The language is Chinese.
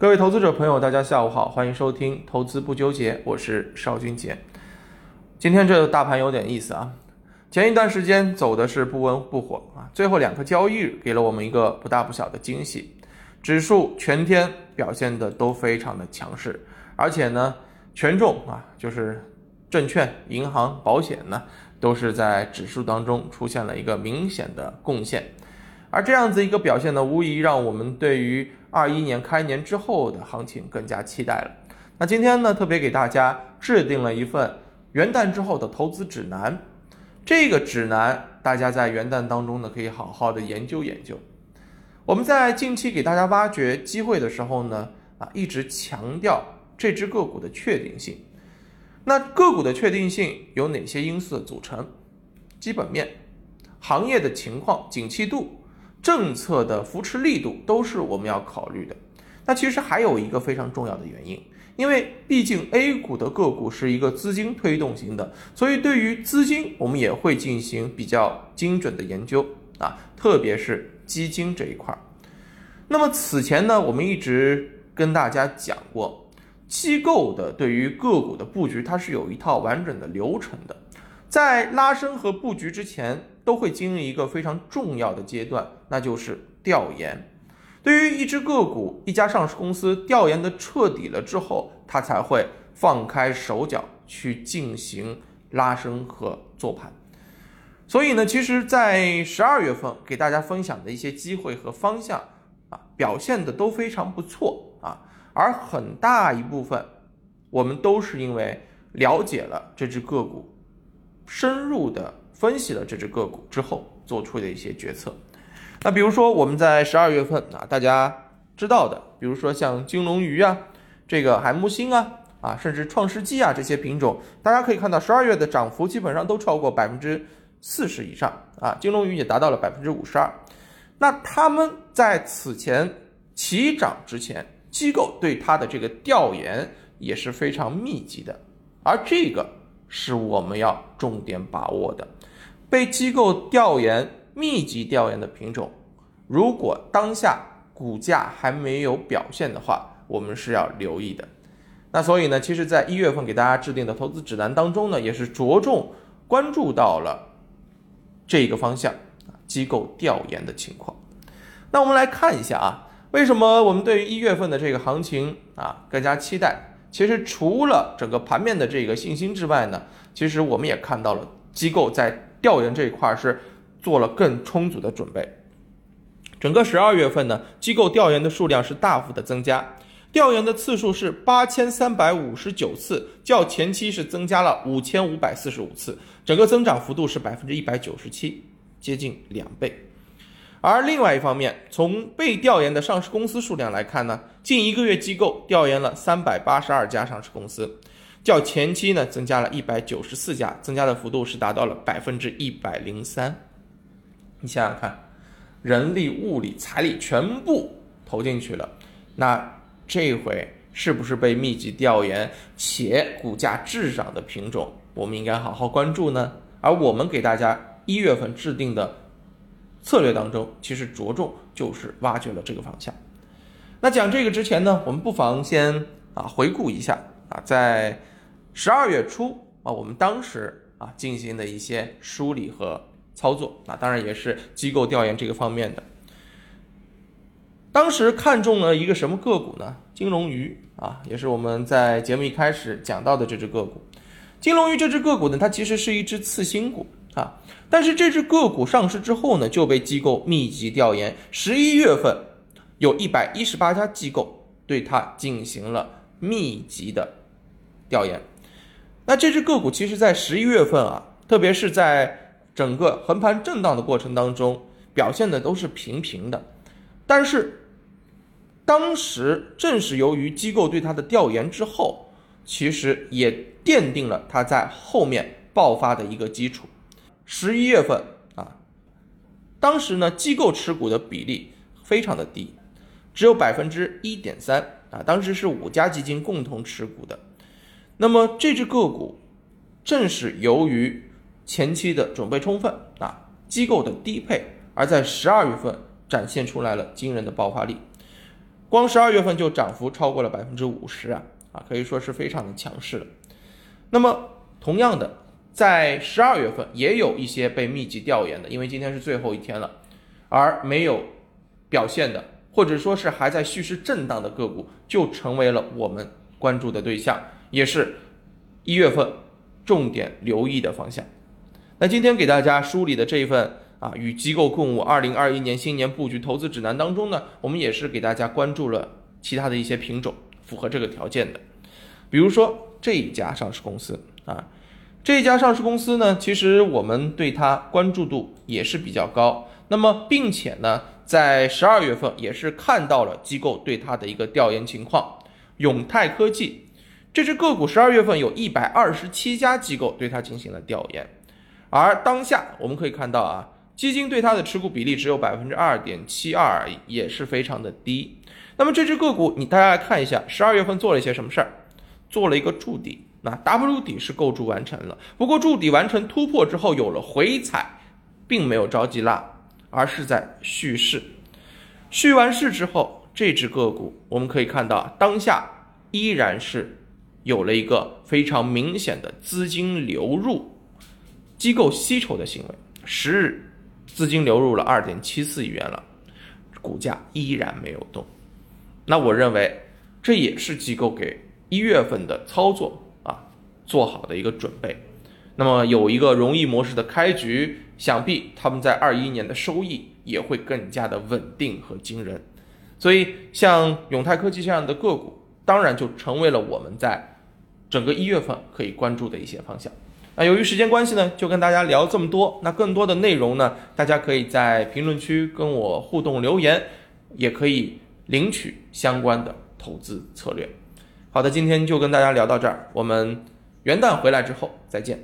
各位投资者朋友，大家下午好，欢迎收听《投资不纠结》，我是邵军杰。今天这个大盘有点意思啊，前一段时间走的是不温不火啊，最后两个交易日给了我们一个不大不小的惊喜，指数全天表现的都非常的强势，而且呢，权重啊，就是证券、银行、保险呢，都是在指数当中出现了一个明显的贡献，而这样子一个表现呢，无疑让我们对于二一年开年之后的行情更加期待了。那今天呢，特别给大家制定了一份。元旦之后的投资指南，这个指南大家在元旦当中呢可以好好的研究研究。我们在近期给大家挖掘机会的时候呢，啊一直强调这只个股的确定性。那个股的确定性有哪些因素的组成？基本面、行业的情况、景气度、政策的扶持力度都是我们要考虑的。那其实还有一个非常重要的原因。因为毕竟 A 股的个股是一个资金推动型的，所以对于资金，我们也会进行比较精准的研究啊，特别是基金这一块儿。那么此前呢，我们一直跟大家讲过，机构的对于个股的布局，它是有一套完整的流程的，在拉升和布局之前，都会经历一个非常重要的阶段，那就是调研。对于一只个股、一家上市公司调研的彻底了之后，它才会放开手脚去进行拉升和做盘。所以呢，其实，在十二月份给大家分享的一些机会和方向啊，表现的都非常不错啊。而很大一部分，我们都是因为了解了这只个股，深入的分析了这只个股之后做出的一些决策。那比如说我们在十二月份啊，大家知道的，比如说像金龙鱼啊，这个海木星啊，啊，甚至创世纪啊这些品种，大家可以看到十二月的涨幅基本上都超过百分之四十以上啊，金龙鱼也达到了百分之五十二。那他们在此前起涨之前，机构对它的这个调研也是非常密集的，而这个是我们要重点把握的，被机构调研。密集调研的品种，如果当下股价还没有表现的话，我们是要留意的。那所以呢，其实，在一月份给大家制定的投资指南当中呢，也是着重关注到了这个方向啊，机构调研的情况。那我们来看一下啊，为什么我们对于一月份的这个行情啊更加期待？其实除了整个盘面的这个信心之外呢，其实我们也看到了机构在调研这一块是。做了更充足的准备。整个十二月份呢，机构调研的数量是大幅的增加，调研的次数是八千三百五十九次，较前期是增加了五千五百四十五次，整个增长幅度是百分之一百九十七，接近两倍。而另外一方面，从被调研的上市公司数量来看呢，近一个月机构调研了三百八十二家上市公司，较前期呢增加了一百九十四家，增加的幅度是达到了百分之一百零三。你想想看，人力、物力、财力全部投进去了，那这回是不是被密集调研且股价滞涨的品种，我们应该好好关注呢？而我们给大家一月份制定的策略当中，其实着重就是挖掘了这个方向。那讲这个之前呢，我们不妨先啊回顾一下啊，在十二月初啊，我们当时啊进行的一些梳理和。操作啊，当然也是机构调研这个方面的。当时看中了一个什么个股呢？金龙鱼啊，也是我们在节目一开始讲到的这只个股。金龙鱼这只个股呢，它其实是一只次新股啊，但是这只个股上市之后呢，就被机构密集调研。十一月份，有一百一十八家机构对它进行了密集的调研。那这只个股其实，在十一月份啊，特别是在整个横盘震荡的过程当中，表现的都是平平的，但是当时正是由于机构对它的调研之后，其实也奠定了它在后面爆发的一个基础。十一月份啊，当时呢机构持股的比例非常的低，只有百分之一点三啊，当时是五家基金共同持股的。那么这只个股正是由于前期的准备充分啊，机构的低配，而在十二月份展现出来了惊人的爆发力。光十二月份就涨幅超过了百分之五十啊啊，可以说是非常的强势了。那么同样的，在十二月份也有一些被密集调研的，因为今天是最后一天了，而没有表现的，或者说是还在蓄势震荡的个股，就成为了我们关注的对象，也是一月份重点留意的方向。那今天给大家梳理的这一份啊，与机构共舞二零二一年新年布局投资指南当中呢，我们也是给大家关注了其他的一些品种符合这个条件的，比如说这一家上市公司啊，这一家上市公司呢，其实我们对它关注度也是比较高。那么，并且呢，在十二月份也是看到了机构对它的一个调研情况，永泰科技这只个股十二月份有一百二十七家机构对它进行了调研。而当下我们可以看到啊，基金对它的持股比例只有百分之二点七二而已，也是非常的低。那么这只个股，你大家来看一下，十二月份做了一些什么事儿？做了一个筑底，那 W 底是构筑完成了。不过筑底完成突破之后有了回踩，并没有着急拉，而是在蓄势。蓄完势之后，这只个股我们可以看到，当下依然是有了一个非常明显的资金流入。机构吸筹的行为，十日资金流入了二点七四亿元了，股价依然没有动。那我认为这也是机构给一月份的操作啊做好的一个准备。那么有一个容易模式的开局，想必他们在二一年的收益也会更加的稳定和惊人。所以像永泰科技这样的个股，当然就成为了我们在整个一月份可以关注的一些方向。那由于时间关系呢，就跟大家聊这么多。那更多的内容呢，大家可以在评论区跟我互动留言，也可以领取相关的投资策略。好的，今天就跟大家聊到这儿，我们元旦回来之后再见。